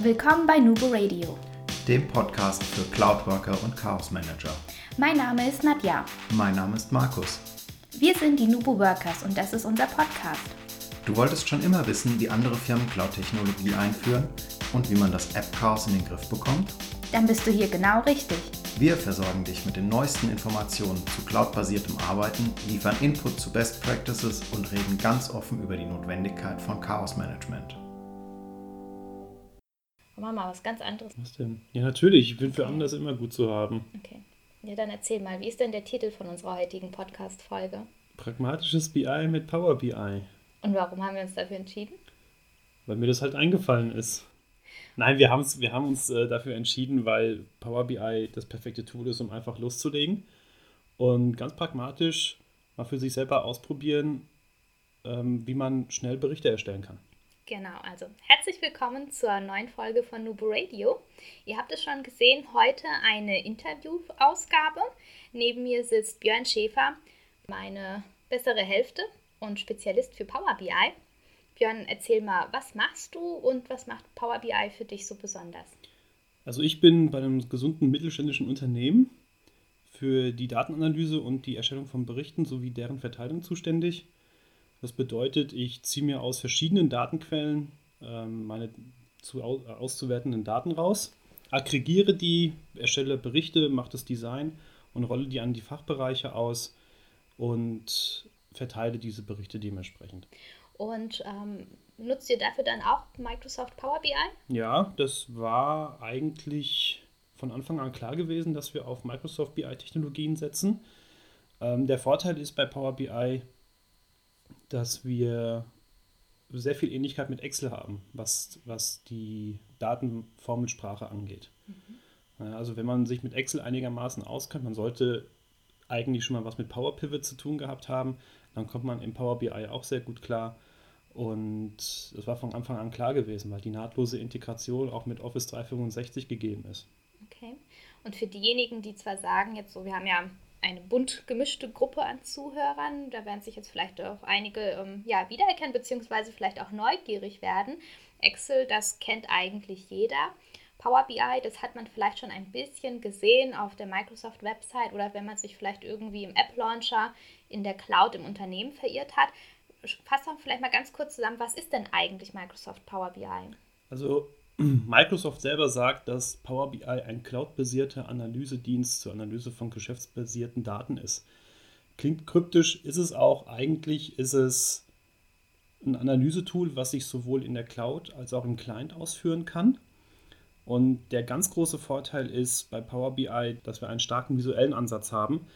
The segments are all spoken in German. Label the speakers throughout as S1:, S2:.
S1: Willkommen bei Nubo Radio,
S2: dem Podcast für Cloudworker und Chaos Manager.
S1: Mein Name ist Nadja.
S2: Mein Name ist Markus.
S1: Wir sind die Nubo Workers und das ist unser Podcast.
S2: Du wolltest schon immer wissen, wie andere Firmen Cloud-Technologie einführen und wie man das App-Chaos in den Griff bekommt?
S1: Dann bist du hier genau richtig.
S2: Wir versorgen dich mit den neuesten Informationen zu cloudbasiertem Arbeiten, liefern Input zu Best Practices und reden ganz offen über die Notwendigkeit von Chaos Management.
S1: Machen wir mal was ganz anderes.
S3: Was denn? Ja, natürlich. Ich bin für anders immer gut zu haben.
S1: Okay. Ja, dann erzähl mal, wie ist denn der Titel von unserer heutigen Podcast-Folge?
S3: Pragmatisches BI mit Power BI.
S1: Und warum haben wir uns dafür entschieden?
S3: Weil mir das halt eingefallen ist. Nein, wir, haben's, wir haben uns äh, dafür entschieden, weil Power BI das perfekte Tool ist, um einfach loszulegen und ganz pragmatisch mal für sich selber ausprobieren, ähm, wie man schnell Berichte erstellen kann.
S1: Genau, also herzlich willkommen zur neuen Folge von Nubo Radio. Ihr habt es schon gesehen, heute eine Interviewausgabe. Neben mir sitzt Björn Schäfer, meine bessere Hälfte und Spezialist für Power BI. Björn, erzähl mal, was machst du und was macht Power BI für dich so besonders?
S3: Also ich bin bei einem gesunden mittelständischen Unternehmen für die Datenanalyse und die Erstellung von Berichten sowie deren Verteilung zuständig. Das bedeutet, ich ziehe mir aus verschiedenen Datenquellen ähm, meine zu auszuwertenden Daten raus, aggregiere die, erstelle Berichte, mache das Design und rolle die an die Fachbereiche aus und verteile diese Berichte dementsprechend.
S1: Und ähm, nutzt ihr dafür dann auch Microsoft Power BI?
S3: Ja, das war eigentlich von Anfang an klar gewesen, dass wir auf Microsoft BI-Technologien setzen. Ähm, der Vorteil ist bei Power BI, dass wir sehr viel Ähnlichkeit mit Excel haben, was, was die Datenformelsprache angeht. Mhm. Also wenn man sich mit Excel einigermaßen auskennt, man sollte eigentlich schon mal was mit Power Pivot zu tun gehabt haben, dann kommt man im Power BI auch sehr gut klar. Und es war von Anfang an klar gewesen, weil die nahtlose Integration auch mit Office 365 gegeben ist.
S1: Okay. Und für diejenigen, die zwar sagen, jetzt so, wir haben ja eine bunt gemischte Gruppe an Zuhörern. Da werden sich jetzt vielleicht auch einige ähm, ja, wiedererkennen, beziehungsweise vielleicht auch neugierig werden. Excel, das kennt eigentlich jeder. Power BI, das hat man vielleicht schon ein bisschen gesehen auf der Microsoft-Website oder wenn man sich vielleicht irgendwie im App-Launcher in der Cloud im Unternehmen verirrt hat. Fass doch vielleicht mal ganz kurz zusammen, was ist denn eigentlich Microsoft Power BI?
S3: Also Microsoft selber sagt, dass Power BI ein cloudbasierter Analysedienst zur Analyse von geschäftsbasierten Daten ist. Klingt kryptisch, ist es auch. Eigentlich ist es ein Analysetool, was sich sowohl in der Cloud als auch im Client ausführen kann. Und der ganz große Vorteil ist bei Power BI, dass wir einen starken visuellen Ansatz haben.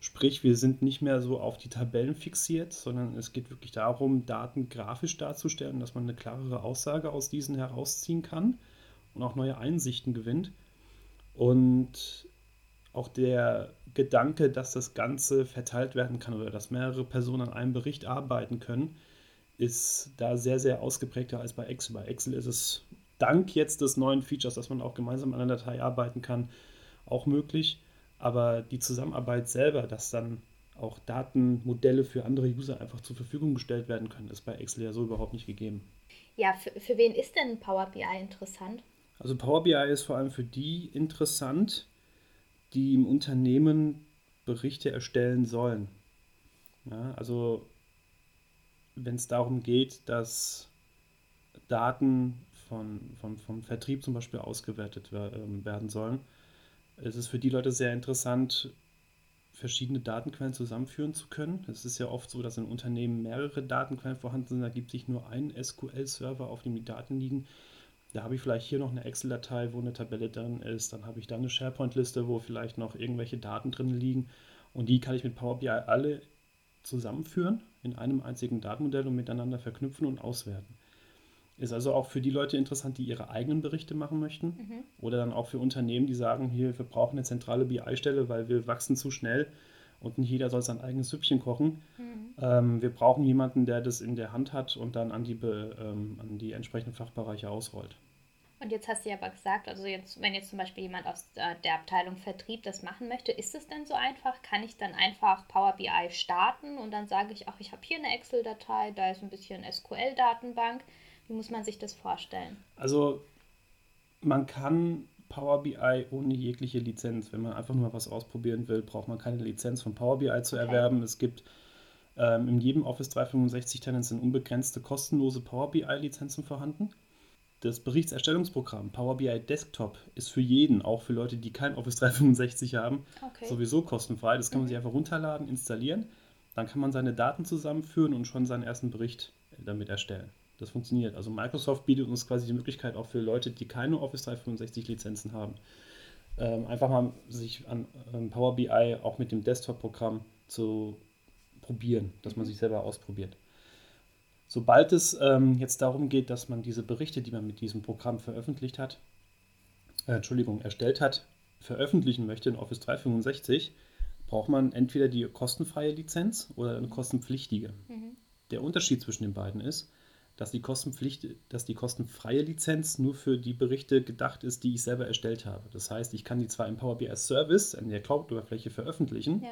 S3: Sprich, wir sind nicht mehr so auf die Tabellen fixiert, sondern es geht wirklich darum, Daten grafisch darzustellen, dass man eine klarere Aussage aus diesen herausziehen kann und auch neue Einsichten gewinnt. Und auch der Gedanke, dass das Ganze verteilt werden kann oder dass mehrere Personen an einem Bericht arbeiten können, ist da sehr, sehr ausgeprägter als bei Excel. Bei Excel ist es dank jetzt des neuen Features, dass man auch gemeinsam an einer Datei arbeiten kann, auch möglich. Aber die Zusammenarbeit selber, dass dann auch Datenmodelle für andere User einfach zur Verfügung gestellt werden können, ist bei Excel ja so überhaupt nicht gegeben.
S1: Ja, für, für wen ist denn Power BI interessant?
S3: Also Power BI ist vor allem für die interessant, die im Unternehmen Berichte erstellen sollen. Ja, also wenn es darum geht, dass Daten von, von, vom Vertrieb zum Beispiel ausgewertet ähm, werden sollen, es ist für die Leute sehr interessant, verschiedene Datenquellen zusammenführen zu können. Es ist ja oft so, dass in Unternehmen mehrere Datenquellen vorhanden sind. Da gibt sich nur ein SQL-Server, auf dem die Daten liegen. Da habe ich vielleicht hier noch eine Excel-Datei, wo eine Tabelle drin ist. Dann habe ich da eine SharePoint-Liste, wo vielleicht noch irgendwelche Daten drin liegen. Und die kann ich mit Power BI alle zusammenführen in einem einzigen Datenmodell und miteinander verknüpfen und auswerten. Ist also auch für die Leute interessant, die ihre eigenen Berichte machen möchten. Mhm. Oder dann auch für Unternehmen, die sagen, hier, wir brauchen eine zentrale BI-Stelle, weil wir wachsen zu schnell und nicht jeder soll sein eigenes Süppchen kochen. Mhm. Ähm, wir brauchen jemanden, der das in der Hand hat und dann an die, ähm, an die entsprechenden Fachbereiche ausrollt.
S1: Und jetzt hast du ja aber gesagt, also jetzt, wenn jetzt zum Beispiel jemand aus der Abteilung Vertrieb das machen möchte, ist es denn so einfach? Kann ich dann einfach Power BI starten und dann sage ich, ach, ich habe hier eine Excel-Datei, da ist ein bisschen SQL-Datenbank. Wie muss man sich das vorstellen?
S3: Also man kann Power BI ohne jegliche Lizenz. Wenn man einfach nur was ausprobieren will, braucht man keine Lizenz von Power BI zu okay. erwerben. Es gibt ähm, in jedem Office 365 Tenant sind unbegrenzte kostenlose Power BI Lizenzen vorhanden. Das Berichtserstellungsprogramm Power BI Desktop ist für jeden, auch für Leute, die kein Office 365 haben, okay. sowieso kostenfrei. Das kann man mhm. sich einfach runterladen, installieren. Dann kann man seine Daten zusammenführen und schon seinen ersten Bericht damit erstellen. Das funktioniert. Also Microsoft bietet uns quasi die Möglichkeit auch für Leute, die keine Office 365 Lizenzen haben, ähm, einfach mal sich an ähm, Power BI auch mit dem Desktop-Programm zu probieren, dass man mhm. sich selber ausprobiert. Sobald es ähm, jetzt darum geht, dass man diese Berichte, die man mit diesem Programm veröffentlicht hat, äh, Entschuldigung, erstellt hat, veröffentlichen möchte in Office 365, braucht man entweder die kostenfreie Lizenz oder eine kostenpflichtige. Mhm. Der Unterschied zwischen den beiden ist, dass die, Kostenpflicht, dass die kostenfreie Lizenz nur für die Berichte gedacht ist, die ich selber erstellt habe. Das heißt, ich kann die zwar im Power BI Service in der Cloud-Oberfläche veröffentlichen, ja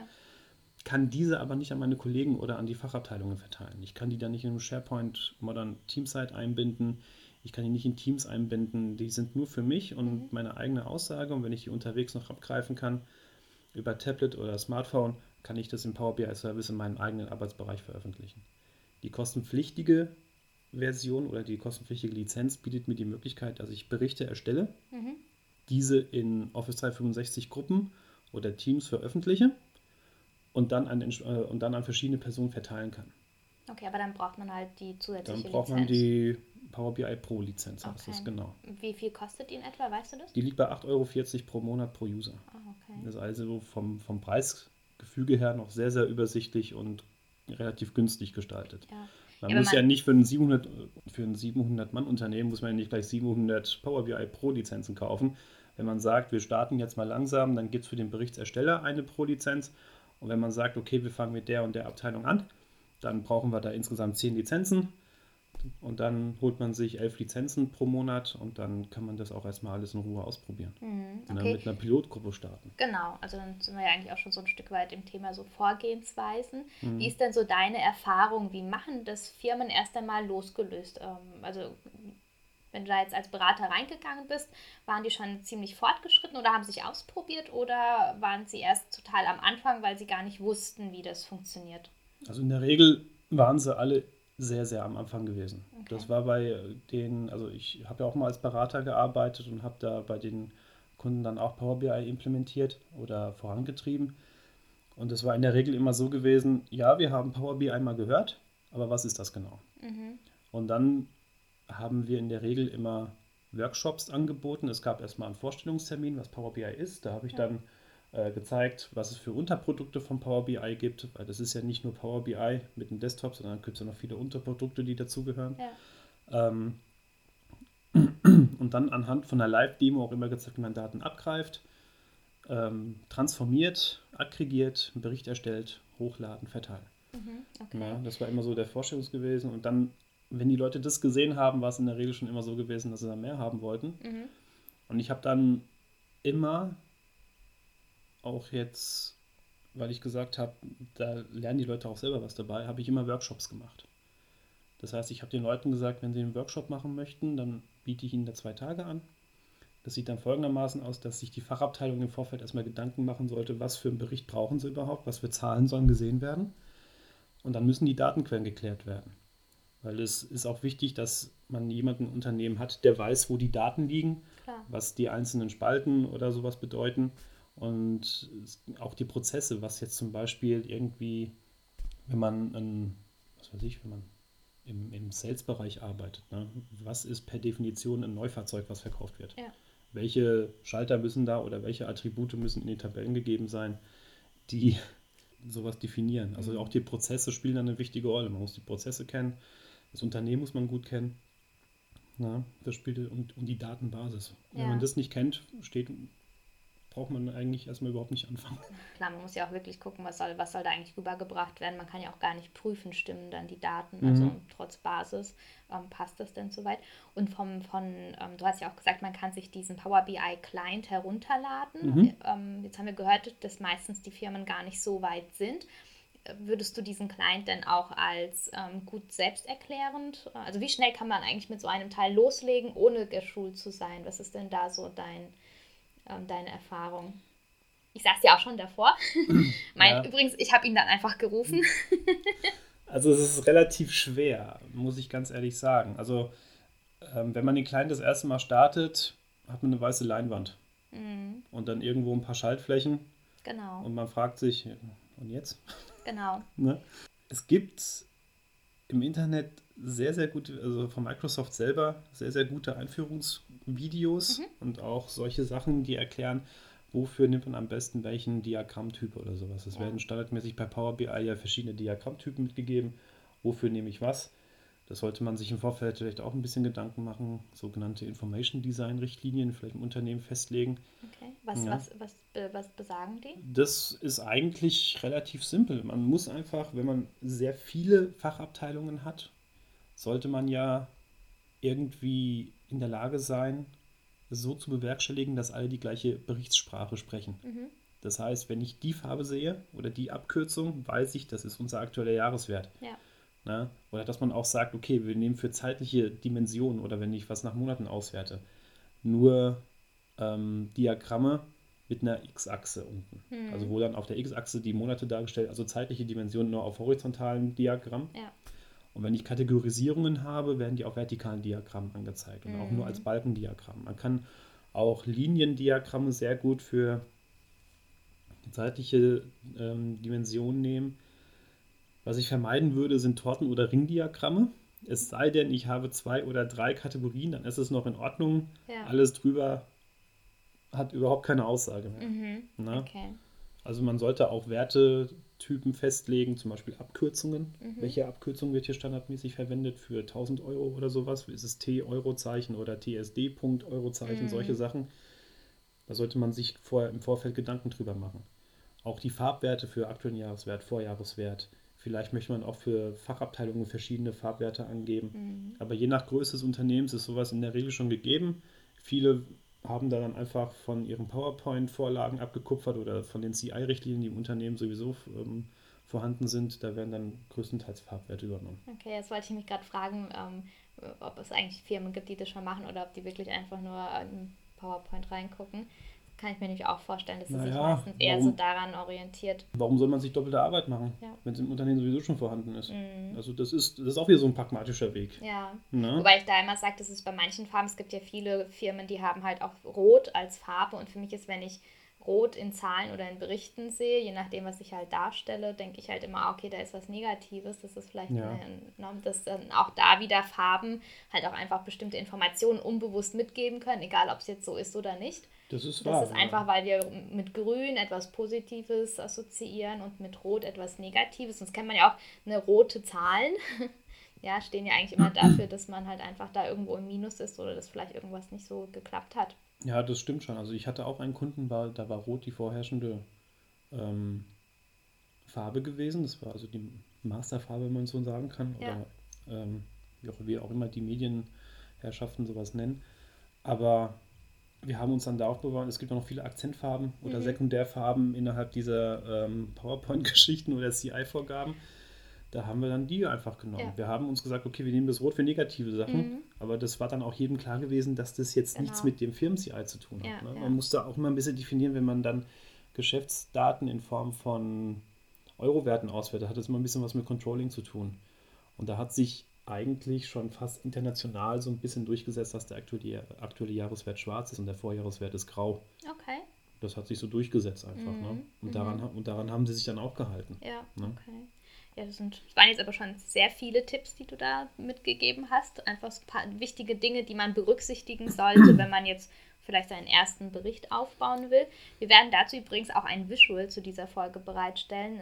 S3: kann diese aber nicht an meine Kollegen oder an die Fachabteilungen verteilen. Ich kann die dann nicht in einem SharePoint Modern Teamsite einbinden. Ich kann die nicht in Teams einbinden. Die sind nur für mich und mhm. meine eigene Aussage. Und wenn ich die unterwegs noch abgreifen kann, über Tablet oder Smartphone, kann ich das im Power BI Service in meinem eigenen Arbeitsbereich veröffentlichen. Die kostenpflichtige Version oder die kostenpflichtige Lizenz bietet mir die Möglichkeit, dass ich Berichte erstelle, mhm. diese in Office 365 Gruppen oder Teams veröffentliche und dann an, äh, und dann an verschiedene Personen verteilen kann.
S1: Okay, aber dann braucht man halt die zusätzliche
S3: Dann braucht Lizenz. man die Power BI Pro Lizenz,
S1: okay. das genau. Wie viel kostet die in etwa, weißt du das?
S3: Die liegt bei 8,40 Euro pro Monat pro User.
S1: Ah, okay.
S3: Das ist also vom, vom Preisgefüge her noch sehr, sehr übersichtlich und relativ günstig gestaltet. Ja. Man ja, muss man ja nicht für ein 700, für ein 700 Mann Unternehmen muss man ja nicht gleich 700 Power BI Pro Lizenzen kaufen. Wenn man sagt, wir starten jetzt mal langsam, dann gibt es für den Berichtsersteller eine Pro Lizenz und wenn man sagt, okay, wir fangen mit der und der Abteilung an, dann brauchen wir da insgesamt zehn Lizenzen. Und dann holt man sich elf Lizenzen pro Monat und dann kann man das auch erstmal alles in Ruhe ausprobieren. Mhm, okay. Und dann mit einer Pilotgruppe starten.
S1: Genau, also dann sind wir ja eigentlich auch schon so ein Stück weit im Thema so Vorgehensweisen. Mhm. Wie ist denn so deine Erfahrung? Wie machen das Firmen erst einmal losgelöst? Ähm, also wenn du da jetzt als Berater reingegangen bist, waren die schon ziemlich fortgeschritten oder haben sich ausprobiert oder waren sie erst total am Anfang, weil sie gar nicht wussten, wie das funktioniert?
S3: Also in der Regel waren sie alle sehr, sehr am Anfang gewesen. Okay. Das war bei den, also ich habe ja auch mal als Berater gearbeitet und habe da bei den Kunden dann auch Power BI implementiert oder vorangetrieben. Und es war in der Regel immer so gewesen, ja, wir haben Power BI einmal gehört, aber was ist das genau? Mhm. Und dann haben wir in der Regel immer Workshops angeboten. Es gab erstmal einen Vorstellungstermin, was Power BI ist. Da habe ich dann äh, gezeigt, was es für Unterprodukte von Power BI gibt, weil das ist ja nicht nur Power BI mit dem Desktop, sondern gibt es ja noch viele Unterprodukte, die dazugehören. Ja. Ähm, und dann anhand von einer Live-Demo auch immer gezeigt, wie man Daten abgreift, ähm, transformiert, aggregiert, einen Bericht erstellt, hochladen, verteilen. Mhm, okay. ja, das war immer so der Vorstellung gewesen. Und dann wenn die Leute das gesehen haben, war es in der Regel schon immer so gewesen, dass sie da mehr haben wollten. Mhm. Und ich habe dann immer auch jetzt, weil ich gesagt habe, da lernen die Leute auch selber was dabei, habe ich immer Workshops gemacht. Das heißt, ich habe den Leuten gesagt, wenn sie einen Workshop machen möchten, dann biete ich ihnen da zwei Tage an. Das sieht dann folgendermaßen aus, dass sich die Fachabteilung im Vorfeld erstmal Gedanken machen sollte, was für einen Bericht brauchen sie überhaupt, was für Zahlen sollen gesehen werden. Und dann müssen die Datenquellen geklärt werden. Weil es ist auch wichtig, dass man jemanden im Unternehmen hat, der weiß, wo die Daten liegen, Klar. was die einzelnen Spalten oder sowas bedeuten und auch die Prozesse, was jetzt zum Beispiel irgendwie, wenn man, ein, was weiß ich, wenn man im, im Sales-Bereich arbeitet, ne? was ist per Definition ein Neufahrzeug, was verkauft wird? Ja. Welche Schalter müssen da oder welche Attribute müssen in den Tabellen gegeben sein, die sowas definieren? Also mhm. auch die Prozesse spielen eine wichtige Rolle. Man muss die Prozesse kennen, das Unternehmen muss man gut kennen. Na, das spielt und, und die Datenbasis. Ja. Wenn man das nicht kennt, steht, braucht man eigentlich erstmal überhaupt nicht anfangen.
S1: Klar, man muss ja auch wirklich gucken, was soll, was soll da eigentlich rübergebracht werden. Man kann ja auch gar nicht prüfen, stimmen dann die Daten, also mhm. trotz Basis, ähm, passt das denn soweit? Und vom, von, ähm, du hast ja auch gesagt, man kann sich diesen Power BI Client herunterladen. Mhm. Ähm, jetzt haben wir gehört, dass meistens die Firmen gar nicht so weit sind würdest du diesen Client denn auch als ähm, gut selbsterklärend? Also wie schnell kann man eigentlich mit so einem Teil loslegen, ohne geschult zu sein? Was ist denn da so dein, ähm, deine Erfahrung? Ich saß ja auch schon davor. mein, ja. Übrigens, ich habe ihn dann einfach gerufen.
S3: also es ist relativ schwer, muss ich ganz ehrlich sagen. Also ähm, wenn man den Client das erste Mal startet, hat man eine weiße Leinwand. Mhm. Und dann irgendwo ein paar Schaltflächen.
S1: Genau.
S3: Und man fragt sich, und jetzt?
S1: Genau.
S3: ne? Es gibt im Internet sehr, sehr gute, also von Microsoft selber, sehr, sehr gute Einführungsvideos mhm. und auch solche Sachen, die erklären, wofür nimmt man am besten welchen Diagrammtyp oder sowas. Es ja. werden standardmäßig bei Power BI ja verschiedene Diagrammtypen mitgegeben. Wofür nehme ich was? Das sollte man sich im Vorfeld vielleicht auch ein bisschen Gedanken machen, sogenannte Information Design Richtlinien vielleicht im Unternehmen festlegen.
S1: Okay, was, ja. was, was, was besagen die?
S3: Das ist eigentlich relativ simpel. Man muss einfach, wenn man sehr viele Fachabteilungen hat, sollte man ja irgendwie in der Lage sein, so zu bewerkstelligen, dass alle die gleiche Berichtssprache sprechen. Mhm. Das heißt, wenn ich die Farbe sehe oder die Abkürzung, weiß ich, das ist unser aktueller Jahreswert.
S1: Ja.
S3: Ne? Oder dass man auch sagt, okay, wir nehmen für zeitliche Dimensionen oder wenn ich was nach Monaten auswerte, nur ähm, Diagramme mit einer X-Achse unten. Hm. Also wo dann auf der X-Achse die Monate dargestellt, also zeitliche Dimensionen nur auf horizontalen Diagramm.
S1: Ja.
S3: Und wenn ich Kategorisierungen habe, werden die auf vertikalen Diagrammen angezeigt und hm. auch nur als Balkendiagramm. Man kann auch Liniendiagramme sehr gut für zeitliche ähm, Dimensionen nehmen. Was ich vermeiden würde, sind Torten- oder Ringdiagramme. Es sei denn, ich habe zwei oder drei Kategorien, dann ist es noch in Ordnung. Ja. Alles drüber hat überhaupt keine Aussage mehr.
S1: Mhm. Okay.
S3: Also man sollte auch Wertetypen festlegen, zum Beispiel Abkürzungen. Mhm. Welche Abkürzung wird hier standardmäßig verwendet für 1000 Euro oder sowas? Ist es T-Euro-Zeichen oder TSD-Punkt-Euro-Zeichen, mhm. solche Sachen? Da sollte man sich vorher im Vorfeld Gedanken drüber machen. Auch die Farbwerte für aktuellen Jahreswert, Vorjahreswert, Vielleicht möchte man auch für Fachabteilungen verschiedene Farbwerte angeben. Mhm. Aber je nach Größe des Unternehmens ist sowas in der Regel schon gegeben. Viele haben da dann einfach von ihren PowerPoint-Vorlagen abgekupfert oder von den CI-Richtlinien, die im Unternehmen sowieso ähm, vorhanden sind. Da werden dann größtenteils Farbwerte übernommen.
S1: Okay, jetzt wollte ich mich gerade fragen, ähm, ob es eigentlich Firmen gibt, die das schon machen oder ob die wirklich einfach nur in PowerPoint reingucken kann ich mir nämlich auch vorstellen, dass es naja, sich meistens eher warum, so daran orientiert.
S3: Warum soll man sich doppelte Arbeit machen, ja. wenn es im Unternehmen sowieso schon vorhanden ist? Mhm. Also das ist, das ist auch wieder so ein pragmatischer Weg.
S1: Ja. Ne? Wobei ich da immer sage, das ist bei manchen Farben, es gibt ja viele Firmen, die haben halt auch Rot als Farbe und für mich ist, wenn ich Rot in Zahlen oder in Berichten sehe, je nachdem, was ich halt darstelle, denke ich halt immer, okay, da ist was Negatives, das ist vielleicht, ja. eine, dass dann auch da wieder Farben halt auch einfach bestimmte Informationen unbewusst mitgeben können, egal ob es jetzt so ist oder nicht.
S3: Das ist
S1: wahr. Das ist einfach, weil wir mit Grün etwas Positives assoziieren und mit Rot etwas Negatives. Sonst kennt man ja auch eine rote Zahlen. ja, stehen ja eigentlich immer dafür, dass man halt einfach da irgendwo im Minus ist oder dass vielleicht irgendwas nicht so geklappt hat.
S3: Ja, das stimmt schon. Also ich hatte auch einen Kunden, war, da war Rot die vorherrschende ähm, Farbe gewesen. Das war also die Masterfarbe, wenn man so sagen kann. Ja. Oder ähm, wie, auch, wie auch immer die Medienherrschaften sowas nennen. Aber wir haben uns dann da auch bewahren, es gibt auch noch viele Akzentfarben oder mhm. Sekundärfarben innerhalb dieser ähm, PowerPoint-Geschichten oder CI-Vorgaben. Da haben wir dann die einfach genommen. Ja. Wir haben uns gesagt, okay, wir nehmen das Rot für negative Sachen, mhm. aber das war dann auch jedem klar gewesen, dass das jetzt genau. nichts mit dem Firmen-CI zu tun hat. Ja, ne? Man ja. musste auch immer ein bisschen definieren, wenn man dann Geschäftsdaten in Form von Euro-Werten auswertet, hat das immer ein bisschen was mit Controlling zu tun. Und da hat sich eigentlich schon fast international so ein bisschen durchgesetzt, dass der aktuelle, aktuelle Jahreswert schwarz ist und der Vorjahreswert ist grau.
S1: Okay.
S3: Das hat sich so durchgesetzt einfach. Ne? Mhm. Ne? Und, mhm. daran, und daran haben sie sich dann auch gehalten.
S1: Ja, ne? okay. Ja, das, sind, das waren jetzt aber schon sehr viele Tipps, die du da mitgegeben hast. Einfach so ein paar wichtige Dinge, die man berücksichtigen sollte, wenn man jetzt vielleicht seinen ersten Bericht aufbauen will. Wir werden dazu übrigens auch ein Visual zu dieser Folge bereitstellen,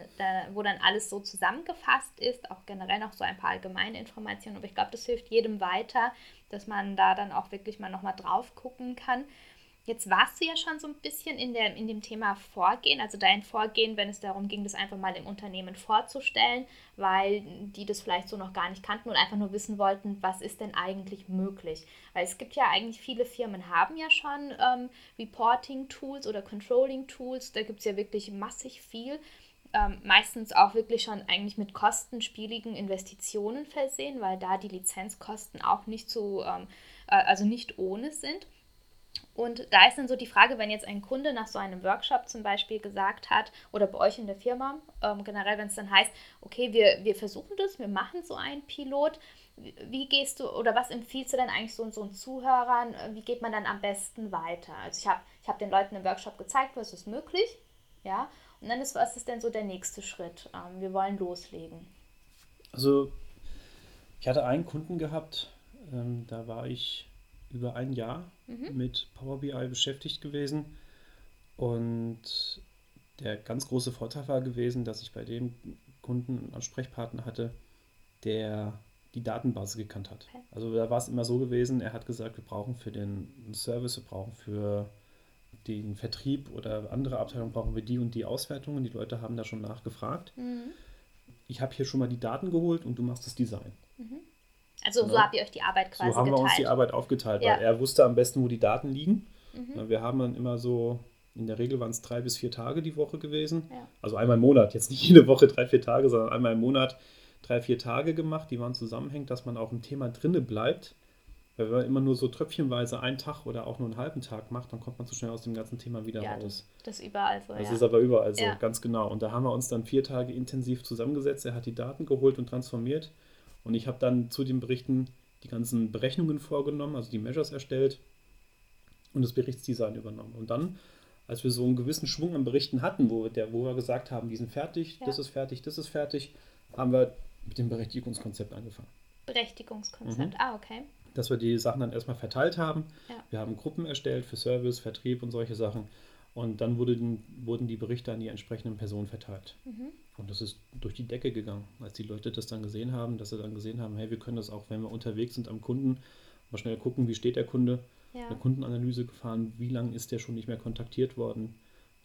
S1: wo dann alles so zusammengefasst ist, auch generell noch so ein paar allgemeine Informationen. Aber ich glaube, das hilft jedem weiter, dass man da dann auch wirklich mal nochmal drauf gucken kann. Jetzt warst du ja schon so ein bisschen in, der, in dem Thema Vorgehen, also dein Vorgehen, wenn es darum ging, das einfach mal im Unternehmen vorzustellen, weil die das vielleicht so noch gar nicht kannten und einfach nur wissen wollten, was ist denn eigentlich möglich. Weil es gibt ja eigentlich viele Firmen haben ja schon ähm, Reporting-Tools oder Controlling-Tools, da gibt es ja wirklich massig viel. ähm, meistens auch wirklich schon eigentlich mit kostenspieligen Investitionen versehen, weil da die Lizenzkosten auch nicht so, ähm, äh, also nicht ohne sind. Und da ist dann so die Frage, wenn jetzt ein Kunde nach so einem Workshop zum Beispiel gesagt hat, oder bei euch in der Firma, ähm, generell, wenn es dann heißt, okay, wir, wir versuchen das, wir machen so einen Pilot, wie gehst du oder was empfiehlst du denn eigentlich so, so Zuhörern, wie geht man dann am besten weiter? Also ich habe ich hab den Leuten im Workshop gezeigt, was ist möglich, ja, und dann ist, was ist denn so der nächste Schritt? Ähm, wir wollen loslegen.
S3: Also ich hatte einen Kunden gehabt, ähm, da war ich über ein Jahr mhm. mit Power BI beschäftigt gewesen. Und der ganz große Vorteil war gewesen, dass ich bei dem Kunden einen Ansprechpartner hatte, der die Datenbasis gekannt hat. Okay. Also da war es immer so gewesen, er hat gesagt, wir brauchen für den Service, wir brauchen für den Vertrieb oder andere Abteilungen brauchen wir die und die Auswertungen. Die Leute haben da schon nachgefragt. Mhm. Ich habe hier schon mal die Daten geholt und du machst das Design. Mhm.
S1: Also so ja. habt ihr euch die Arbeit quasi
S3: geteilt. So haben geteilt. wir uns die Arbeit aufgeteilt, ja. weil er wusste am besten, wo die Daten liegen. Mhm. Wir haben dann immer so, in der Regel waren es drei bis vier Tage die Woche gewesen. Ja. Also einmal im Monat, jetzt nicht jede Woche drei, vier Tage, sondern einmal im Monat drei, vier Tage gemacht. Die waren zusammenhängend, dass man auch im Thema drinne bleibt. Weil wenn man immer nur so tröpfchenweise einen Tag oder auch nur einen halben Tag macht, dann kommt man zu schnell aus dem ganzen Thema wieder
S1: ja,
S3: raus.
S1: Das, das ist überall so.
S3: Das ja. ist aber überall so, ja. ganz genau. Und da haben wir uns dann vier Tage intensiv zusammengesetzt. Er hat die Daten geholt und transformiert. Und ich habe dann zu den Berichten die ganzen Berechnungen vorgenommen, also die Measures erstellt und das Berichtsdesign übernommen. Und dann, als wir so einen gewissen Schwung an Berichten hatten, wo wir, der, wo wir gesagt haben, die sind fertig, ja. das ist fertig, das ist fertig, haben wir mit dem Berechtigungskonzept angefangen.
S1: Berechtigungskonzept, mhm. ah, okay.
S3: Dass wir die Sachen dann erstmal verteilt haben. Ja. Wir haben Gruppen erstellt für Service, Vertrieb und solche Sachen. Und dann wurde, wurden die Berichte an die entsprechenden Personen verteilt. Mhm. Und das ist durch die Decke gegangen, als die Leute das dann gesehen haben, dass sie dann gesehen haben, hey, wir können das auch, wenn wir unterwegs sind am Kunden, mal schnell gucken, wie steht der Kunde, ja. eine Kundenanalyse gefahren, wie lange ist der schon nicht mehr kontaktiert worden,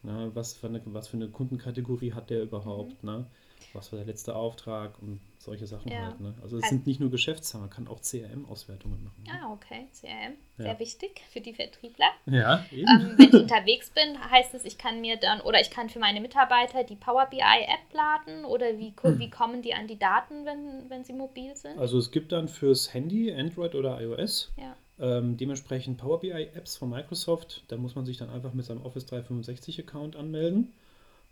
S3: na, was, für eine, was für eine Kundenkategorie hat der überhaupt, mhm. na, was war der letzte Auftrag und solche Sachen ja. halt. Ne? Also es also, sind nicht nur Geschäftszahlen, man kann auch CRM-Auswertungen machen.
S1: Ne? Ah, okay, CRM, sehr ja. wichtig für die Vertriebler.
S3: Ja,
S1: eben. Ähm, wenn ich unterwegs bin, heißt es, ich kann mir dann, oder ich kann für meine Mitarbeiter die Power BI-App laden oder wie, hm. wie kommen die an die Daten, wenn, wenn sie mobil sind?
S3: Also es gibt dann fürs Handy, Android oder iOS ja. ähm, dementsprechend Power BI-Apps von Microsoft. Da muss man sich dann einfach mit seinem Office 365-Account anmelden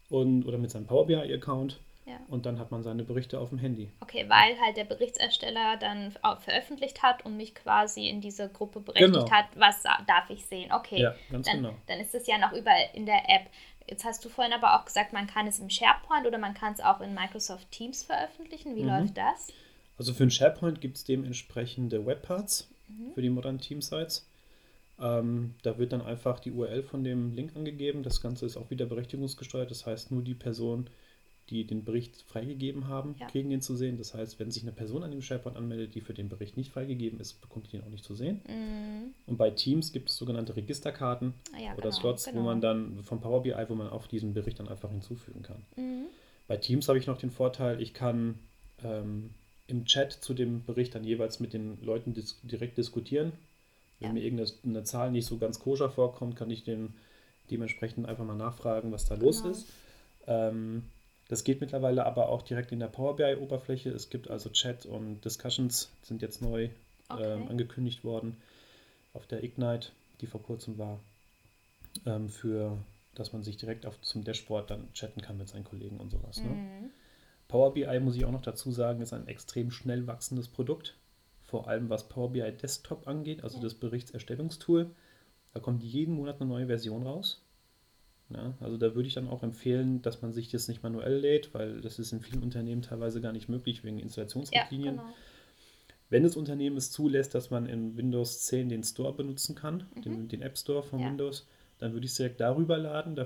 S3: und, oder mit seinem Power BI-Account ja. Und dann hat man seine Berichte auf dem Handy.
S1: Okay, weil halt der Berichtsersteller dann veröffentlicht hat und mich quasi in diese Gruppe berechtigt genau. hat, was darf ich sehen. Okay,
S3: ja, ganz
S1: dann,
S3: genau.
S1: dann ist es ja noch überall in der App. Jetzt hast du vorhin aber auch gesagt, man kann es im SharePoint oder man kann es auch in Microsoft Teams veröffentlichen. Wie mhm. läuft das?
S3: Also für den SharePoint gibt es dementsprechende Webparts mhm. für die modernen Team-Sites. Ähm, da wird dann einfach die URL von dem Link angegeben. Das Ganze ist auch wieder berechtigungsgesteuert. Das heißt, nur die Person, die den Bericht freigegeben haben, ja. kriegen den zu sehen. Das heißt, wenn sich eine Person an dem SharePoint anmeldet, die für den Bericht nicht freigegeben ist, bekommt die den auch nicht zu sehen. Mhm. Und bei Teams gibt es sogenannte Registerkarten ah, ja, oder genau, Slots, genau. wo man dann vom Power BI, wo man auch diesen Bericht dann einfach hinzufügen kann. Mhm. Bei Teams habe ich noch den Vorteil, ich kann ähm, im Chat zu dem Bericht dann jeweils mit den Leuten dis direkt diskutieren. Wenn ja. mir irgendeine Zahl nicht so ganz koscher vorkommt, kann ich den dementsprechend einfach mal nachfragen, was da genau. los ist. Ähm, das geht mittlerweile aber auch direkt in der Power BI-Oberfläche. Es gibt also Chat und Discussions, sind jetzt neu okay. ähm, angekündigt worden auf der Ignite, die vor kurzem war, ähm, für dass man sich direkt auf, zum Dashboard dann chatten kann mit seinen Kollegen und sowas. Ne? Mhm. Power BI, muss ich auch noch dazu sagen, ist ein extrem schnell wachsendes Produkt. Vor allem was Power BI Desktop angeht, also ja. das Berichtserstellungstool. Da kommt jeden Monat eine neue Version raus. Ja, also da würde ich dann auch empfehlen, dass man sich das nicht manuell lädt, weil das ist in vielen Unternehmen teilweise gar nicht möglich wegen Installationsrichtlinien. Ja, genau. Wenn das Unternehmen es zulässt, dass man in Windows 10 den Store benutzen kann, mhm. den, den, App Store von ja. Windows, dann würde ich es direkt darüber laden.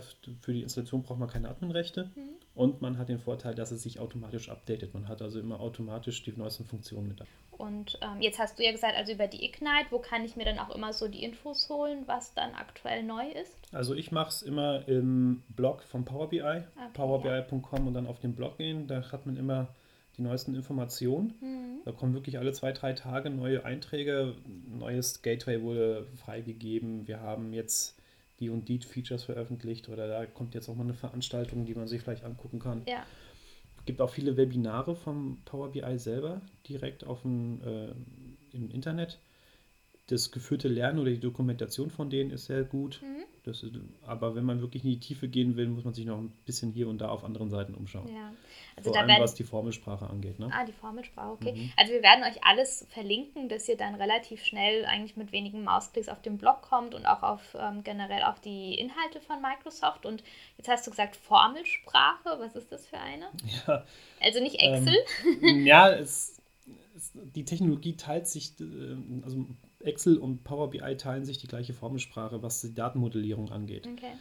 S3: für die Installation braucht man keine Adminrechte. Mhm. Und man hat den Vorteil, dass es sich automatisch updatet. Man hat also immer automatisch die neuesten Funktionen mit dabei.
S1: Und ähm, jetzt hast du ja gesagt, also über die Ignite, wo kann ich mir dann auch immer so die Infos holen, was dann aktuell neu ist?
S3: Also ich mache es immer im Blog von Power BI, okay, powerbi.com ja. und dann auf den Blog gehen. Da hat man immer die neuesten Informationen. Mhm. Da kommen wirklich alle zwei, drei Tage neue Einträge. Neues Gateway wurde freigegeben. Wir haben jetzt die und die Features veröffentlicht oder da kommt jetzt auch mal eine Veranstaltung, die man sich vielleicht angucken kann.
S1: Ja.
S3: Es gibt auch viele Webinare vom Power BI selber direkt auf dem, äh, im Internet das geführte Lernen oder die Dokumentation von denen ist sehr gut.
S1: Mhm.
S3: Ist, aber wenn man wirklich in die Tiefe gehen will, muss man sich noch ein bisschen hier und da auf anderen Seiten umschauen.
S1: Ja. Also
S3: Vor allem
S1: werden,
S3: was die Formelsprache angeht. Ne?
S1: Ah, die Formelsprache, okay.
S3: Mhm.
S1: Also wir werden euch alles verlinken, dass ihr dann relativ schnell eigentlich mit wenigen Mausklicks auf den Blog kommt und auch auf ähm, generell auf die Inhalte von Microsoft. Und jetzt hast du gesagt Formelsprache, was ist das für eine?
S3: Ja,
S1: Also nicht Excel?
S3: ähm, ja es, es, die Technologie teilt sich, äh, also Excel und Power BI teilen sich die gleiche Formelsprache, was die Datenmodellierung angeht.
S1: Okay.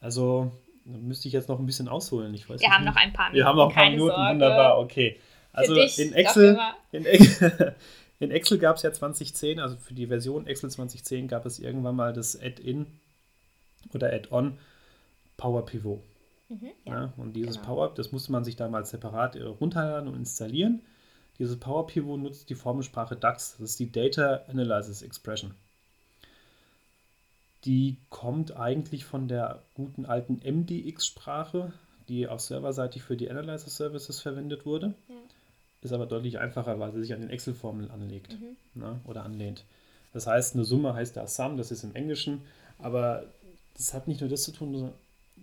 S3: Also da müsste ich jetzt noch ein bisschen ausholen. Ich weiß
S1: Wir
S3: nicht,
S1: haben noch ein paar Minuten.
S3: Wir haben noch ein paar Minuten,
S1: Sorge.
S3: wunderbar, okay. Also
S1: dich,
S3: in Excel, in, in Excel gab es ja 2010, also für die Version Excel 2010 gab es irgendwann mal das Add-in oder Add-on Power Pivot.
S1: Mhm, ja.
S3: Ja, und dieses
S1: genau.
S3: Power, das musste man sich damals separat äh, runterladen und installieren. Dieses Power Pivot nutzt die Formelsprache DAX, das ist die Data Analysis Expression. Die kommt eigentlich von der guten alten MDX-Sprache, die auch serverseitig für die Analyzer Services verwendet wurde.
S1: Ja.
S3: Ist aber deutlich einfacher, weil sie sich an den Excel-Formeln anlegt
S1: Mhm.
S3: ne, oder anlehnt. Das heißt, eine Summe heißt da Sum, das ist im Englischen, aber das hat nicht nur das zu tun, sondern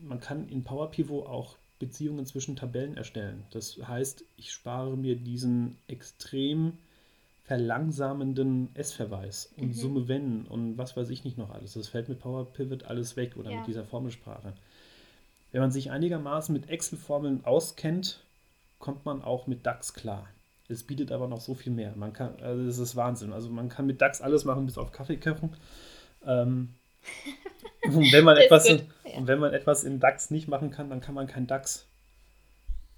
S3: man kann in Power Pivot auch Beziehungen zwischen Tabellen erstellen. Das heißt, ich spare mir diesen extrem verlangsamenden S-Verweis und
S1: Mhm.
S3: Summe wenn und was weiß ich nicht noch alles. Das fällt mit Power Pivot alles weg oder
S1: Ja.
S3: mit dieser Formelsprache. Wenn man sich einigermaßen mit Excel-Formeln auskennt, kommt man auch mit DAX klar. Es bietet aber noch so viel mehr. Man kann, also das ist Wahnsinn. Also man kann mit DAX alles machen, bis auf Kaffee kochen. Ähm, wenn man etwas. Und wenn man etwas in DAX nicht machen kann, dann kann man kein DAX.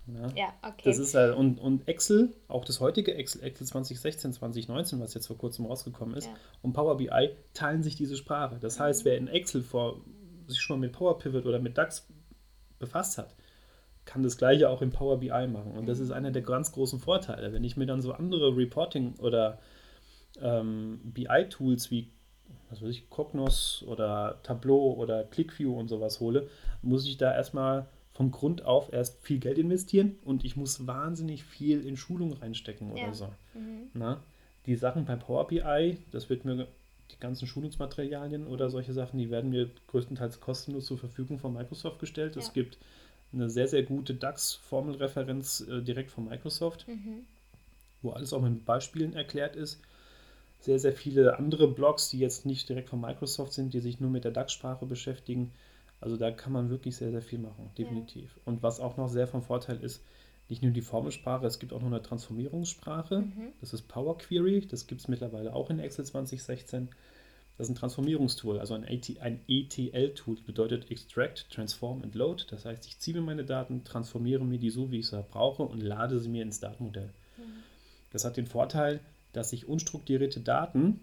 S3: Ja,
S1: Ja, okay.
S3: das ist halt, und, und Excel, auch das heutige Excel, Excel 2016, 2019, was jetzt vor kurzem rausgekommen ist,
S1: Ja.
S3: und Power BI teilen sich diese Sprache. Das heißt, wer in Excel vor, sich schon mal mit Power Pivot oder mit DAX befasst hat, kann das gleiche auch in Power BI machen. Und das ist einer der ganz großen Vorteile. Wenn ich mir dann so andere Reporting- oder ähm, BI-Tools wie was weiß ich, Cognos oder Tableau oder ClickView und sowas hole, muss ich da erstmal vom Grund auf erst viel Geld investieren und ich muss wahnsinnig viel in Schulung reinstecken oder
S1: Ja.
S3: so.
S1: Mhm.
S3: Na? Die Sachen bei Power BI, das wird mir die ganzen Schulungsmaterialien oder solche Sachen, die werden mir größtenteils kostenlos zur Verfügung von Microsoft gestellt. Es
S1: Ja.
S3: gibt eine sehr, sehr gute DAX-Formelreferenz äh, direkt von Microsoft,
S1: Mhm.
S3: wo alles auch mit Beispielen erklärt ist. Sehr, sehr viele andere Blogs, die jetzt nicht direkt von Microsoft sind, die sich nur mit der DAX-Sprache beschäftigen. Also da kann man wirklich sehr, sehr viel machen, definitiv. Und was auch noch sehr vom Vorteil ist, nicht nur die Formelsprache, es gibt auch noch eine Transformierungssprache.
S1: Mhm.
S3: Das ist Power Query, das gibt es mittlerweile auch in Excel 2016. Das ist ein Transformierungstool, also ein, ein ETL-Tool, bedeutet Extract, Transform and Load. Das heißt, ich ziehe mir meine Daten, transformiere mir die so, wie ich sie brauche und lade sie mir ins Datenmodell. Das hat den Vorteil, dass ich unstrukturierte Daten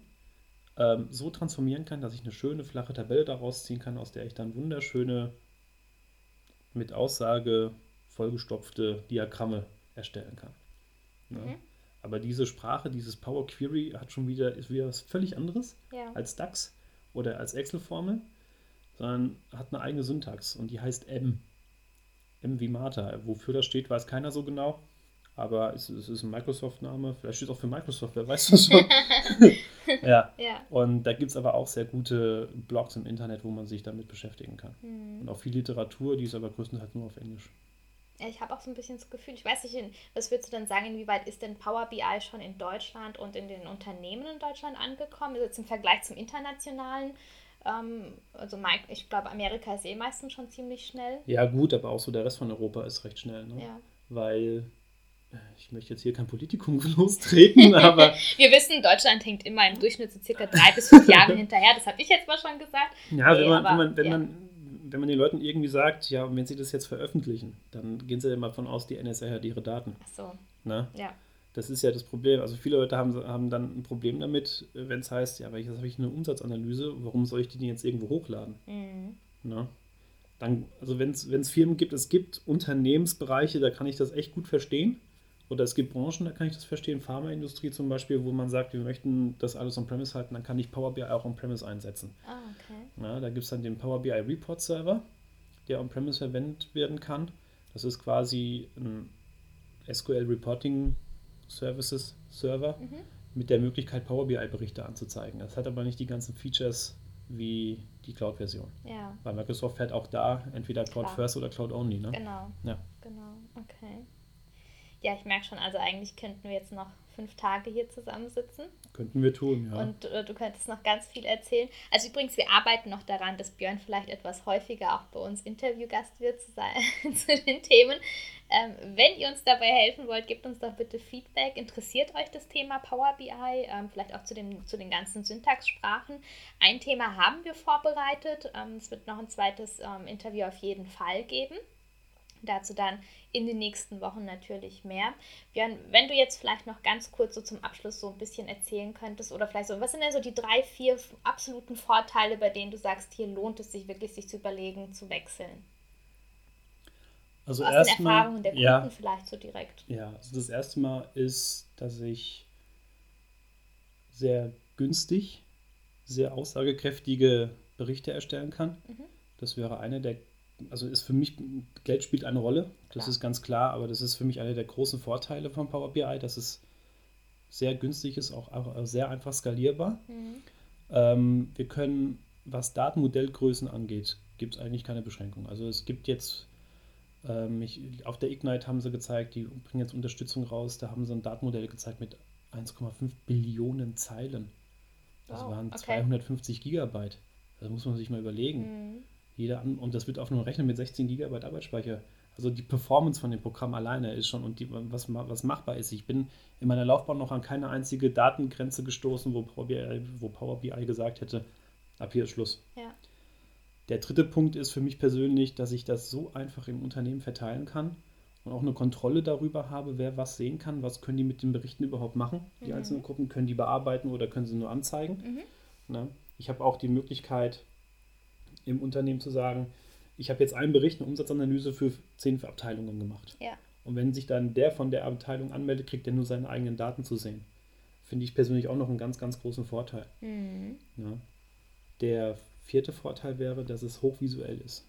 S3: ähm, so transformieren kann, dass ich eine schöne flache Tabelle daraus ziehen kann, aus der ich dann wunderschöne mit Aussage vollgestopfte Diagramme erstellen kann. Ne?
S1: Mhm.
S3: Aber diese Sprache, dieses Power Query hat schon wieder, ist wieder was völlig anderes
S1: Ja.
S3: als DAX oder als Excel-Formel, sondern hat eine eigene Syntax und die heißt M. M wie Martha. Wofür das steht, weiß keiner so genau. Aber es, es ist ein Microsoft-Name. Vielleicht steht es auch für Microsoft, wer weiß das schon. ja.
S1: Ja.
S3: Und da gibt es aber auch sehr gute Blogs im Internet, wo man sich damit beschäftigen kann.
S1: Mhm.
S3: Und auch viel Literatur, die ist aber größtenteils nur auf Englisch.
S1: Ja, Ich habe auch so ein bisschen das Gefühl, ich weiß nicht, was würdest du denn sagen, inwieweit ist denn Power BI schon in Deutschland und in den Unternehmen in Deutschland angekommen? Also jetzt im Vergleich zum internationalen. Ähm, also ich glaube, Amerika ist eh meistens schon ziemlich schnell.
S3: Ja, gut, aber auch so der Rest von Europa ist recht schnell. Ne?
S1: Ja.
S3: Weil, ich möchte jetzt hier kein Politikum lostreten, aber
S1: Wir wissen, Deutschland hängt immer im Durchschnitt so circa drei bis fünf Jahre hinterher. Das habe ich jetzt mal schon gesagt.
S3: Ja,
S1: Nee,
S3: wenn, man,
S1: aber,
S3: wenn, man, wenn,
S1: ja.
S3: man, wenn man den Leuten irgendwie sagt, ja, wenn sie das jetzt veröffentlichen, dann gehen sie ja mal davon aus, die NSA hat ihre Daten.
S1: Ach so,
S3: Ne?
S1: ja.
S3: Das ist ja das Problem. Also viele Leute haben, haben dann ein Problem damit, wenn es heißt, ja, aber jetzt habe ich eine Umsatzanalyse, warum soll ich die denn jetzt irgendwo hochladen?
S1: Mhm.
S3: Ne? Dann, also wenn es Firmen gibt, es gibt Unternehmensbereiche, da kann ich das echt gut verstehen. Oder es gibt Branchen, da kann ich das verstehen, Pharmaindustrie zum Beispiel, wo man sagt, wir möchten das alles on-premise halten, dann kann ich Power BI auch on-premise einsetzen.
S1: Ah, okay.
S3: Ja, da gibt es dann den Power BI Report Server, der on-premise verwendet werden kann. Das ist quasi ein SQL Reporting Services Server
S1: Mhm.
S3: mit der Möglichkeit, Power BI Berichte anzuzeigen. Das hat aber nicht die ganzen Features wie die Cloud-Version.
S1: Ja,
S3: Weil Microsoft fährt auch da entweder Cloud
S1: Klar.
S3: First oder Cloud Only. Ne?
S1: genau.
S3: Ja.
S1: Genau, okay. Ja, ich merke schon, also eigentlich könnten wir jetzt noch fünf Tage hier zusammensitzen
S3: Könnten wir tun, ja.
S1: und äh, du könntest noch ganz viel erzählen. Also übrigens, wir arbeiten noch daran, dass Björn vielleicht etwas häufiger auch bei uns Interviewgast wird zu, sein, zu den Themen. Ähm, wenn ihr uns dabei helfen wollt, gebt uns doch bitte Feedback. Interessiert euch das Thema Power BI? Ähm, vielleicht auch zu, dem, zu den ganzen Syntaxsprachen. Ein Thema haben wir vorbereitet. Ähm, es wird noch ein zweites ähm, Interview auf jeden Fall geben. Dazu dann in den nächsten Wochen natürlich mehr. Björn, wenn du jetzt vielleicht noch ganz kurz so zum Abschluss so ein bisschen erzählen könntest oder vielleicht so, was sind denn so die drei, vier absoluten Vorteile, bei denen du sagst, hier lohnt es sich wirklich, sich zu überlegen, zu wechseln?
S3: Also
S1: Aus den
S3: erstmal,
S1: Erfahrungen der Kunden
S3: ja,
S1: vielleicht so direkt.
S3: ja, also das erste Mal ist, dass ich sehr günstig, sehr aussagekräftige Berichte erstellen kann.
S1: Mhm.
S3: Das wäre eine der, also ist für mich, Geld spielt eine Rolle, das
S1: Klar.
S3: ist ganz klar, aber das ist für mich einer der großen Vorteile von Power BI, dass es sehr günstig ist, auch, auch sehr einfach skalierbar.
S1: Mhm.
S3: Ähm, wir können, was Datenmodellgrößen angeht, gibt es eigentlich keine Beschränkung. Also es gibt jetzt, ähm, ich, auf der Ignite haben sie gezeigt, die bringen jetzt Unterstützung raus, da haben sie ein Datenmodell gezeigt mit 1,5 Billionen Zeilen. Das
S1: Wow,
S3: waren
S1: okay.
S3: 250 Gigabyte. Das muss man sich mal überlegen.
S1: Mhm.
S3: Jeder an, und das wird auf einem Rechner mit 16 Gigabyte Arbeitsspeicher. Also die Performance von dem Programm alleine ist schon und die, was, was machbar ist. Ich bin in meiner Laufbahn noch an keine einzige Datengrenze gestoßen, wo Power BI, wo Power BI gesagt hätte, ab hier ist Schluss.
S1: Ja.
S3: Der dritte Punkt ist für mich persönlich, dass ich das so einfach im Unternehmen verteilen kann und auch eine Kontrolle darüber habe, wer was sehen kann, was können die mit den Berichten überhaupt machen. Die
S1: Mhm.
S3: einzelnen Gruppen können die bearbeiten oder können sie nur anzeigen.
S1: Mhm.
S3: Ne? Ich habe auch die Möglichkeit im Unternehmen zu sagen, ich habe jetzt einen Bericht, eine Umsatzanalyse für zehn Abteilungen gemacht.
S1: Ja.
S3: Und wenn sich dann der von der Abteilung anmeldet, kriegt er nur seine eigenen Daten zu sehen. Finde ich persönlich auch noch einen ganz, ganz großen Vorteil.
S1: Mhm.
S3: Ja. Der vierte Vorteil wäre, dass es hochvisuell ist.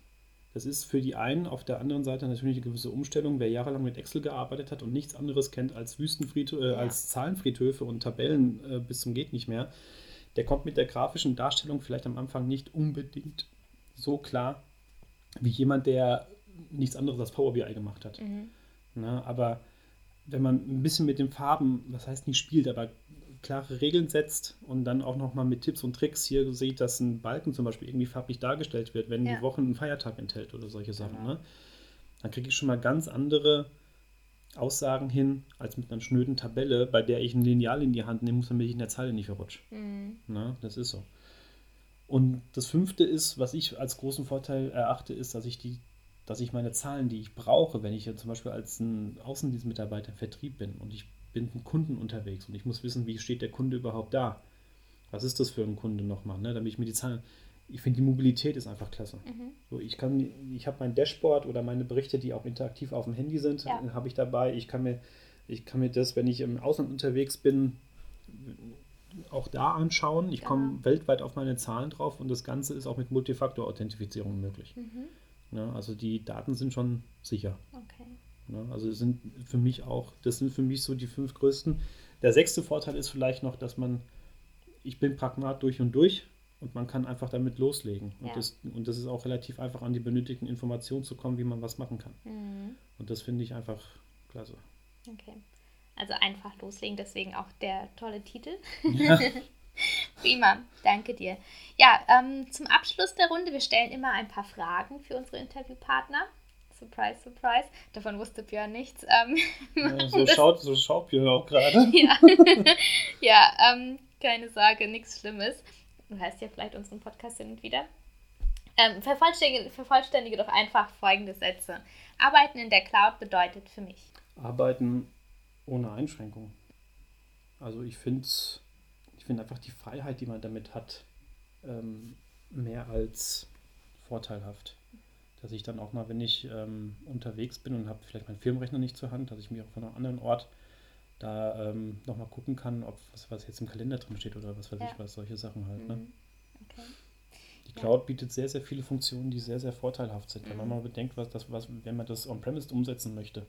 S3: Das ist für die einen auf der anderen Seite natürlich eine gewisse Umstellung. Wer jahrelang mit Excel gearbeitet hat und nichts anderes kennt als Wüstenfriedhöfe, äh,
S1: Ja.
S3: als Zahlenfriedhöfe und Tabellen äh, bis zum geht nicht mehr, der kommt mit der grafischen Darstellung vielleicht am Anfang nicht unbedingt so klar wie jemand, der nichts anderes als Power BI gemacht hat.
S1: Mhm.
S3: Ne? Aber wenn man ein bisschen mit den Farben, was heißt nicht spielt, aber klare Regeln setzt und dann auch nochmal mit Tipps und Tricks hier sieht, dass ein Balken zum Beispiel irgendwie farblich dargestellt wird, wenn
S1: Ja.
S3: die Woche einen Feiertag enthält oder solche Sachen,
S1: Genau.
S3: ne? dann kriege ich schon mal ganz andere Aussagen hin, als mit einer schnöden Tabelle, bei der ich ein Lineal in die Hand nehmen muss, damit ich in der Zeile nicht verrutsche.
S1: Mhm.
S3: Ne? Das ist so. Und das fünfte ist, was ich als großen Vorteil erachte, ist, dass ich die, dass ich meine Zahlen, die ich brauche, wenn ich jetzt zum Beispiel als ein Außendienstmitarbeiter im Vertrieb bin und ich bin mit einem Kunden unterwegs und ich muss wissen, wie steht der Kunde überhaupt da? Was ist das für ein Kunde nochmal, ne? Damit ich mir die Zahlen. Ich finde, die Mobilität ist einfach klasse.
S1: Mhm.
S3: So, ich kann, ich habe mein Dashboard oder meine Berichte, die auch interaktiv auf dem Handy sind,
S1: Ja.
S3: habe ich dabei. Ich kann mir, ich kann mir das, wenn ich im Ausland unterwegs bin, auch da anschauen. Ich komme weltweit auf meine Zahlen drauf und das Ganze ist auch mit Multifaktor-Authentifizierung möglich.
S1: Mhm.
S3: Ne? Also die Daten sind schon sicher.
S1: Okay.
S3: Ne? Also sind für mich auch, das sind für mich so die fünf größten. Der sechste Vorteil ist vielleicht noch, dass man, ich bin Pragmat durch und durch und man kann einfach damit loslegen. Und,
S1: Ja.
S3: das, und das ist auch relativ einfach an die benötigten Informationen zu kommen, wie man was machen kann.
S1: Mhm.
S3: Und das finde ich einfach klasse.
S1: Okay. Also einfach loslegen, deswegen auch der tolle Titel.
S3: Ja.
S1: Prima, danke dir. Ja, ähm, zum Abschluss der Runde, wir stellen immer ein paar Fragen für unsere Interviewpartner. Surprise, surprise. Davon wusste Björn nichts. Ähm,
S3: Ja, so schaut, so schaut Björn auch gerade.
S1: ja, ja ähm, keine Sorge, nichts Schlimmes. Du hörst ja vielleicht unseren Podcast hin und wieder. Ähm, vervollständige, vervollständige doch einfach folgende Sätze. Arbeiten in der Cloud bedeutet für mich.
S3: Arbeiten ohne Einschränkung. Also ich finde ich find einfach die Freiheit, die man damit hat, ähm, mehr als vorteilhaft. dass ich dann auch mal, wenn ich ähm, unterwegs bin und habe vielleicht meinen Firmenrechner nicht zur Hand, dass ich mich auch von einem anderen Ort da ähm, nochmal gucken kann, ob was, was jetzt im Kalender drin steht oder was weiß ja. ich was, solche Sachen halt. Ne? Mhm. Okay. Die Cloud ja. bietet sehr, sehr viele Funktionen, die sehr, sehr vorteilhaft sind. Wenn man mhm. mal bedenkt, was das, was, wenn man das on-premise umsetzen möchte,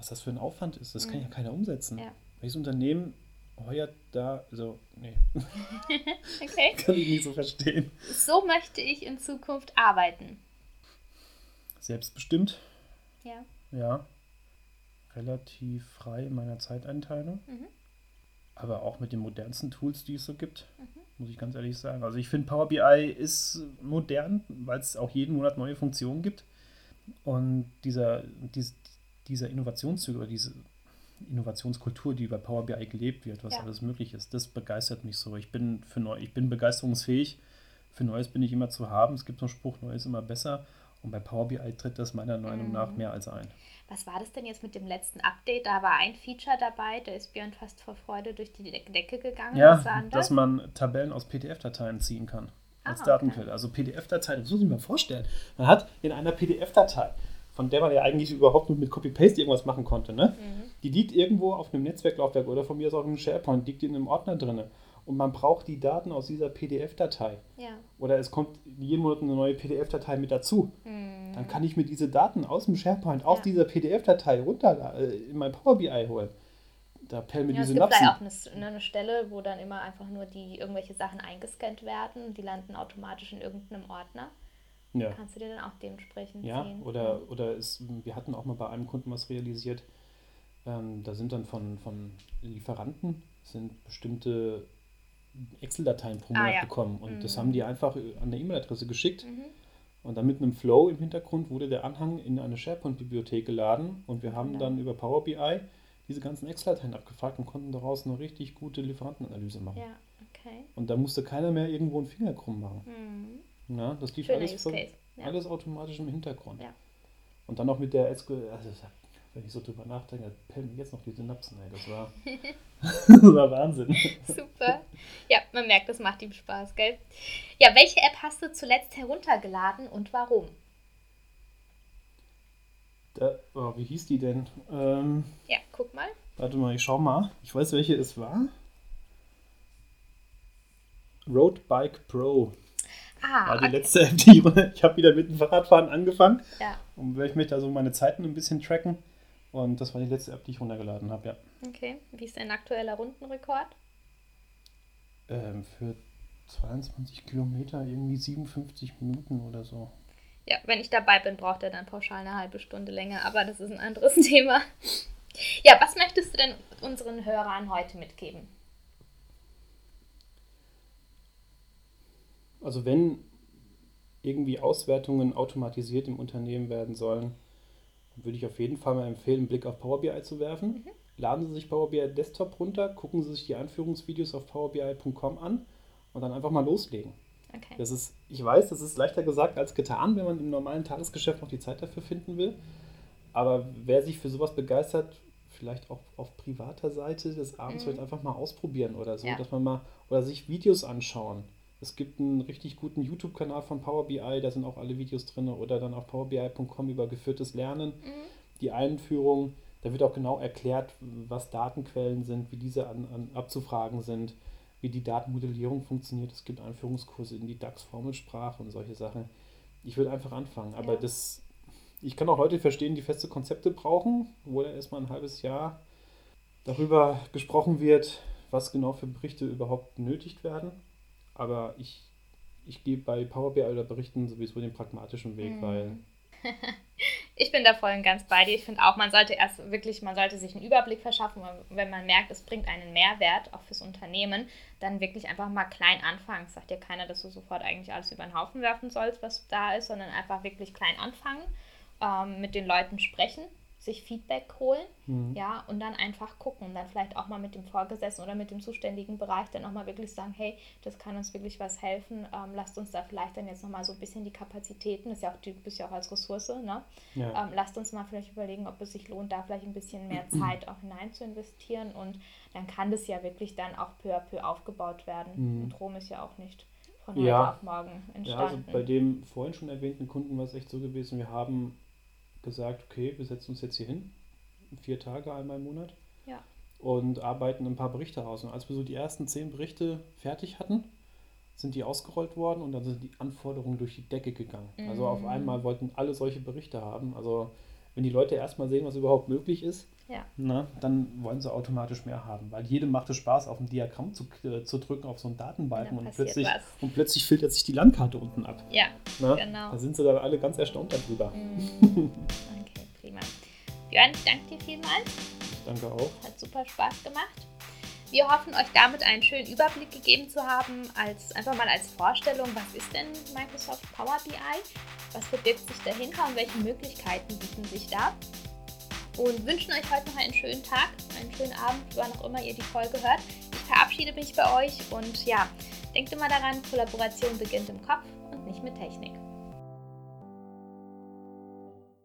S3: was das für ein Aufwand ist, das mhm. kann ja keiner umsetzen. Ja. Welches Unternehmen heuert da, also, nee. okay. kann ich nicht so verstehen.
S1: So möchte ich in Zukunft arbeiten.
S3: Selbstbestimmt.
S1: Ja.
S3: Ja. Relativ frei in meiner Zeiteinteilung. Mhm. Aber auch mit den modernsten Tools, die es so gibt. Mhm muss ich ganz ehrlich sagen. Also ich finde Power BI ist modern, weil es auch jeden Monat neue Funktionen gibt. Und dieser, dies, dieser Innovationszug oder diese Innovationskultur, die bei Power BI gelebt wird, was ja. alles möglich ist, das begeistert mich so. Ich bin für neu, ich bin begeisterungsfähig. Für Neues bin ich immer zu haben. Es gibt so einen Spruch, Neues immer besser. Und bei Power BI tritt das meiner Meinung mhm. nach mehr als ein.
S1: Was war das denn jetzt mit dem letzten Update? Da war ein Feature dabei, da ist Björn fast vor Freude durch die Decke gegangen.
S3: Ja, dass man Tabellen aus PDF-Dateien ziehen kann. Als ah, Datenquelle. Okay. Also PDF-Dateien, das muss ich mir vorstellen. Man hat in einer PDF-Datei, von der man ja eigentlich überhaupt nur mit Copy-Paste irgendwas machen konnte, ne? Mhm. Die liegt irgendwo auf einem Netzwerklaufwerk oder von mir ist auch im SharePoint, liegt in einem Ordner drin und man braucht die Daten aus dieser PDF-Datei.
S1: Ja.
S3: Oder es kommt jeden Monat eine neue PDF-Datei mit dazu. Mhm. Dann kann ich mir diese Daten aus dem SharePoint, aus ja. dieser PDF-Datei runter äh, in mein Power BI holen. Da pellen mir ja, die Synapsen.
S1: Es gibt vielleicht auch eine, eine, Stelle, wo dann immer einfach nur die irgendwelche Sachen eingescannt werden die landen automatisch in irgendeinem Ordner. Ja. Kannst du dir dann auch dementsprechend
S3: ja, ziehen. Oder, mhm. oder ist, wir hatten auch mal bei einem Kunden was realisiert. Ähm, da sind dann von, von Lieferanten sind bestimmte Excel-Dateien pro Monat ah, ja. bekommen. Und mhm. das haben die einfach an der E-Mail-Adresse geschickt. Mhm. Und dann mit einem Flow im Hintergrund wurde der Anhang in eine SharePoint-Bibliothek geladen und wir haben genau. dann über Power BI diese ganzen Excel-Dateien abgefragt und konnten daraus eine richtig gute Lieferantenanalyse machen.
S1: Ja, okay.
S3: Und da musste keiner mehr irgendwo einen Finger krumm machen. Ja, das lief alles, von, ja. alles automatisch im Hintergrund.
S1: Ja.
S3: Und dann noch mit der SQL, also wenn ich so drüber nachdenke, pellen jetzt noch die Synapsen, ey. Das war, das war Wahnsinn.
S1: Super. Ja, man merkt, das macht ihm Spaß, gell? Ja, welche App hast du zuletzt heruntergeladen und warum?
S3: Da, oh, wie hieß die denn? Ähm,
S1: ja, guck mal.
S3: Warte mal, ich schau mal. Ich weiß, welche es war. Roadbike Pro. Ah, war die okay. letzte App, die ich habe wieder mit dem Fahrradfahren angefangen.
S1: Ja.
S3: Und ich möchte da so meine Zeiten ein bisschen tracken. Und das war die letzte App, die ich runtergeladen habe, ja.
S1: Okay. Wie ist dein aktueller Rundenrekord?
S3: Ähm, für 22 Kilometer irgendwie 57 Minuten oder so.
S1: Ja, wenn ich dabei bin, braucht er dann pauschal eine halbe Stunde länger, aber das ist ein anderes Thema. Ja, was möchtest du denn unseren Hörern heute mitgeben?
S3: Also wenn irgendwie Auswertungen automatisiert im Unternehmen werden sollen, würde ich auf jeden Fall mal empfehlen, einen Blick auf Power BI zu werfen. Mhm. Laden Sie sich Power BI Desktop runter, gucken Sie sich die Anführungsvideos auf powerbi.com an und dann einfach mal loslegen.
S1: Okay.
S3: Das ist, ich weiß, das ist leichter gesagt als getan, wenn man im normalen Tagesgeschäft noch die Zeit dafür finden will. Aber wer sich für sowas begeistert, vielleicht auch auf privater Seite des Abends mhm. vielleicht einfach mal ausprobieren oder so, ja. dass man mal oder sich Videos anschauen. Es gibt einen richtig guten YouTube-Kanal von Power BI, da sind auch alle Videos drin oder dann auf powerbi.com über geführtes Lernen. Mhm. Die Einführung, da wird auch genau erklärt, was Datenquellen sind, wie diese an, an abzufragen sind, wie die Datenmodellierung funktioniert. Es gibt Einführungskurse in die DAX-Formelsprache und solche Sachen. Ich würde einfach anfangen, aber ja. das, ich kann auch Leute verstehen, die feste Konzepte brauchen, wo da erstmal ein halbes Jahr darüber gesprochen wird, was genau für Berichte überhaupt benötigt werden. Aber ich, ich gehe bei Power BI oder Berichten sowieso den pragmatischen Weg, mhm. weil.
S1: ich bin da voll und ganz bei dir. Ich finde auch, man sollte erst wirklich, man sollte sich einen Überblick verschaffen, wenn man merkt, es bringt einen Mehrwert auch fürs Unternehmen, dann wirklich einfach mal klein anfangen. Es sagt dir keiner, dass du sofort eigentlich alles über den Haufen werfen sollst, was da ist, sondern einfach wirklich klein anfangen, ähm, mit den Leuten sprechen sich Feedback holen, mhm. ja, und dann einfach gucken, dann vielleicht auch mal mit dem Vorgesetzten oder mit dem zuständigen Bereich dann auch mal wirklich sagen, hey, das kann uns wirklich was helfen, ähm, lasst uns da vielleicht dann jetzt nochmal so ein bisschen die Kapazitäten, das ist ja auch, du bist ja auch als Ressource, ne, ja. ähm, lasst uns mal vielleicht überlegen, ob es sich lohnt, da vielleicht ein bisschen mehr Zeit auch hinein zu investieren und dann kann das ja wirklich dann auch peu à peu aufgebaut werden. Mhm. Und Rom ist ja auch nicht von heute ja. auf morgen entstanden. Ja, also
S3: bei dem vorhin schon erwähnten Kunden war es echt so gewesen, wir haben gesagt, okay, wir setzen uns jetzt hier hin, vier Tage einmal im Monat
S1: ja.
S3: und arbeiten ein paar Berichte aus. Und als wir so die ersten zehn Berichte fertig hatten, sind die ausgerollt worden und dann sind die Anforderungen durch die Decke gegangen. Mhm. Also auf mhm. einmal wollten alle solche Berichte haben. Also wenn die Leute erstmal sehen, was überhaupt möglich ist,
S1: ja.
S3: na, dann wollen sie automatisch mehr haben. Weil jedem macht es Spaß, auf ein Diagramm zu, äh, zu drücken, auf so einen Datenbalken und plötzlich, und plötzlich filtert sich die Landkarte unten ab.
S1: Ja,
S3: na, genau. Da sind sie dann alle ganz erstaunt darüber.
S1: Mhm. Okay, prima. Björn, ich danke dir vielmals.
S3: Danke auch.
S1: Hat super Spaß gemacht. Wir hoffen, euch damit einen schönen Überblick gegeben zu haben, als einfach mal als Vorstellung, was ist denn Microsoft Power BI? Was verbirgt sich dahinter und welche Möglichkeiten bieten sich da? Und wünschen euch heute noch einen schönen Tag, einen schönen Abend, wann auch immer ihr die Folge hört. Ich verabschiede mich bei euch und ja, denkt immer daran, Kollaboration beginnt im Kopf und nicht mit Technik.